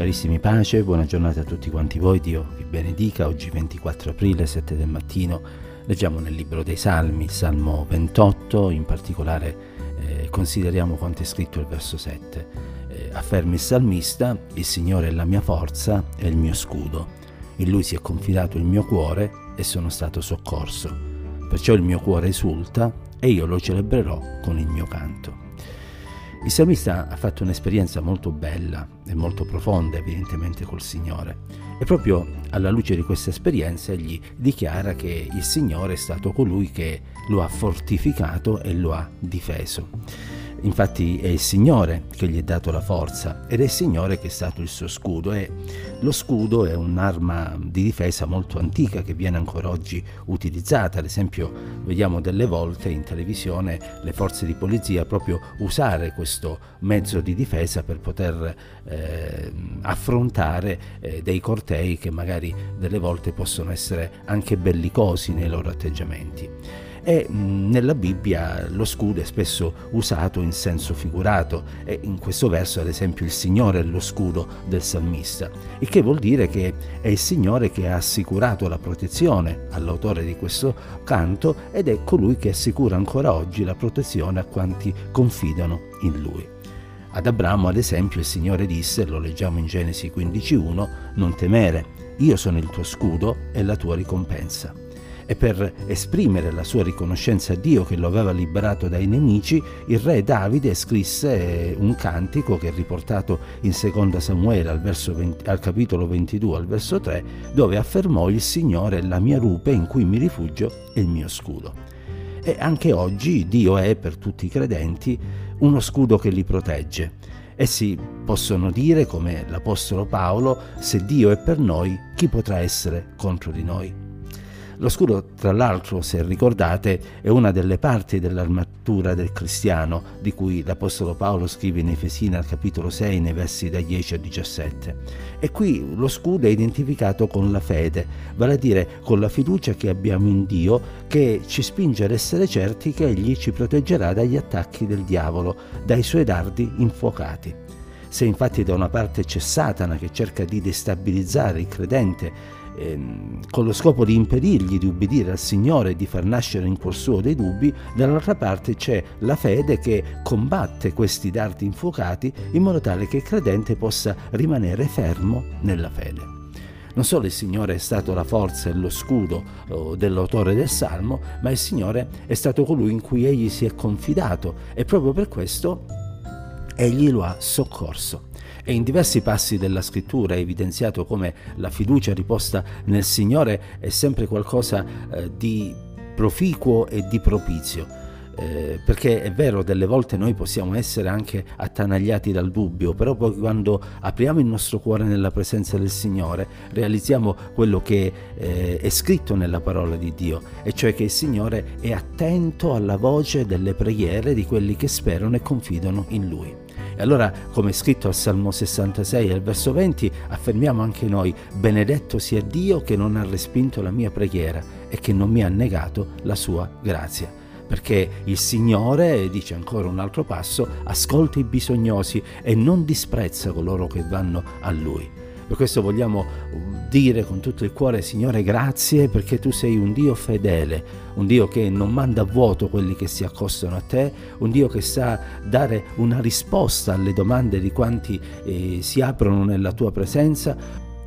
Carissimi pace, buona giornata a tutti quanti voi, Dio vi benedica. Oggi 24 aprile, 7 del mattino, leggiamo nel libro dei Salmi, Salmo 28, in particolare eh, consideriamo quanto è scritto il verso 7. Eh, affermi il salmista, il Signore è la mia forza e il mio scudo. In Lui si è confidato il mio cuore e sono stato soccorso. Perciò il mio cuore esulta e io lo celebrerò con il mio canto. Il salmista ha fatto un'esperienza molto bella e molto profonda evidentemente col Signore e proprio alla luce di questa esperienza egli dichiara che il Signore è stato colui che lo ha fortificato e lo ha difeso. Infatti è il Signore che gli ha dato la forza ed è il Signore che è stato il suo scudo e lo scudo è un'arma di difesa molto antica che viene ancora oggi utilizzata. Ad esempio vediamo delle volte in televisione le forze di polizia proprio usare questo mezzo di difesa per poter eh, affrontare eh, dei cortei che magari delle volte possono essere anche bellicosi nei loro atteggiamenti e nella Bibbia lo scudo è spesso usato in senso figurato e in questo verso ad esempio il Signore è lo scudo del salmista, il che vuol dire che è il Signore che ha assicurato la protezione all'autore di questo canto ed è colui che assicura ancora oggi la protezione a quanti confidano in Lui. Ad Abramo, ad esempio, il Signore disse, lo leggiamo in Genesi 15.1, non temere, io sono il tuo scudo e la tua ricompensa e per esprimere la sua riconoscenza a Dio che lo aveva liberato dai nemici, il re Davide scrisse un cantico che è riportato in 2 Samuele al, 20, al capitolo 22 al verso 3, dove affermò il Signore è la mia rupe in cui mi rifugio e il mio scudo. E anche oggi Dio è per tutti i credenti uno scudo che li protegge. Essi possono dire, come l'Apostolo Paolo, se Dio è per noi, chi potrà essere contro di noi? Lo scudo, tra l'altro, se ricordate, è una delle parti dell'armatura del cristiano, di cui l'Apostolo Paolo scrive in Efesina al capitolo 6, nei versi da 10 a 17. E qui lo scudo è identificato con la fede, vale a dire con la fiducia che abbiamo in Dio, che ci spinge ad essere certi che Egli ci proteggerà dagli attacchi del diavolo, dai suoi dardi infuocati. Se infatti da una parte c'è Satana che cerca di destabilizzare il credente, ehm, con lo scopo di impedirgli di ubbidire al Signore e di far nascere in cuor suo dei dubbi, dall'altra parte c'è la fede che combatte questi dardi infuocati in modo tale che il credente possa rimanere fermo nella fede. Non solo il Signore è stato la forza e lo scudo oh, dell'autore del Salmo, ma il Signore è stato colui in cui egli si è confidato e proprio per questo egli lo ha soccorso. E in diversi passi della scrittura è evidenziato come la fiducia riposta nel Signore è sempre qualcosa eh, di proficuo e di propizio. Eh, perché è vero, delle volte noi possiamo essere anche attanagliati dal dubbio, però poi quando apriamo il nostro cuore nella presenza del Signore, realizziamo quello che eh, è scritto nella parola di Dio, e cioè che il Signore è attento alla voce delle preghiere di quelli che sperano e confidano in Lui. E allora, come scritto al Salmo 66 al verso 20, affermiamo anche noi, benedetto sia Dio che non ha respinto la mia preghiera e che non mi ha negato la sua grazia perché il Signore, dice ancora un altro passo, ascolta i bisognosi e non disprezza coloro che vanno a Lui. Per questo vogliamo dire con tutto il cuore, Signore, grazie perché tu sei un Dio fedele, un Dio che non manda a vuoto quelli che si accostano a te, un Dio che sa dare una risposta alle domande di quanti eh, si aprono nella tua presenza,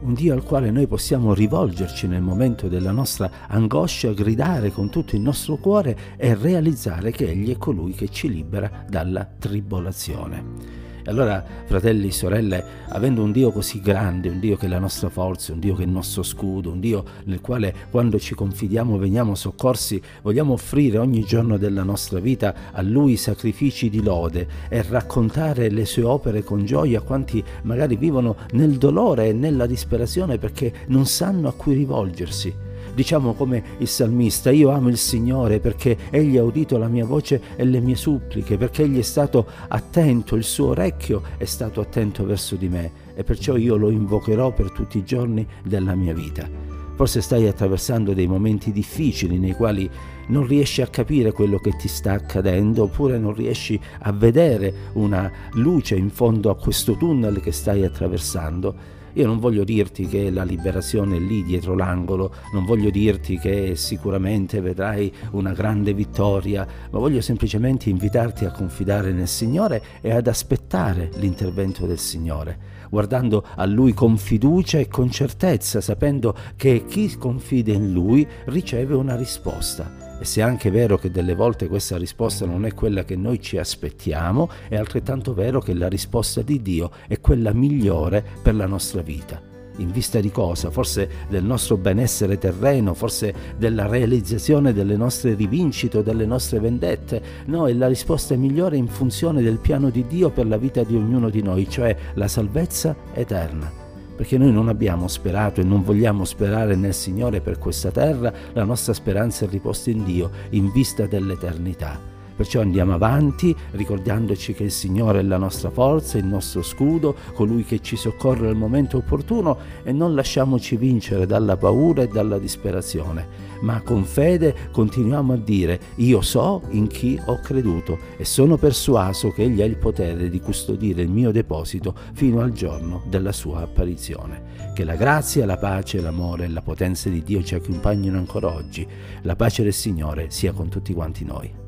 un Dio al quale noi possiamo rivolgerci nel momento della nostra angoscia, gridare con tutto il nostro cuore e realizzare che Egli è colui che ci libera dalla tribolazione. E allora, fratelli e sorelle, avendo un Dio così grande, un Dio che è la nostra forza, un Dio che è il nostro scudo, un Dio nel quale quando ci confidiamo veniamo soccorsi, vogliamo offrire ogni giorno della nostra vita a Lui sacrifici di lode e raccontare le sue opere con gioia a quanti magari vivono nel dolore e nella disperazione perché non sanno a cui rivolgersi diciamo come il salmista, io amo il Signore perché Egli ha udito la mia voce e le mie suppliche, perché Egli è stato attento, il suo orecchio è stato attento verso di me e perciò io lo invocherò per tutti i giorni della mia vita. Forse stai attraversando dei momenti difficili nei quali non riesci a capire quello che ti sta accadendo oppure non riesci a vedere una luce in fondo a questo tunnel che stai attraversando. Io non voglio dirti che la liberazione è lì dietro l'angolo, non voglio dirti che sicuramente vedrai una grande vittoria, ma voglio semplicemente invitarti a confidare nel Signore e ad aspettare l'intervento del Signore guardando a Lui con fiducia e con certezza, sapendo che chi confida in Lui riceve una risposta. E se è anche vero che delle volte questa risposta non è quella che noi ci aspettiamo, è altrettanto vero che la risposta di Dio è quella migliore per la nostra vita. In vista di cosa? Forse del nostro benessere terreno, forse della realizzazione delle nostre rivincite o delle nostre vendette. No, è la risposta migliore in funzione del piano di Dio per la vita di ognuno di noi, cioè la salvezza eterna perché noi non abbiamo sperato e non vogliamo sperare nel Signore per questa terra, la nostra speranza è riposta in Dio in vista dell'eternità. Perciò andiamo avanti ricordandoci che il Signore è la nostra forza, il nostro scudo, colui che ci soccorre al momento opportuno e non lasciamoci vincere dalla paura e dalla disperazione, ma con fede continuiamo a dire io so in chi ho creduto e sono persuaso che Egli ha il potere di custodire il mio deposito fino al giorno della sua apparizione. Che la grazia, la pace, l'amore e la potenza di Dio ci accompagnino ancora oggi. La pace del Signore sia con tutti quanti noi.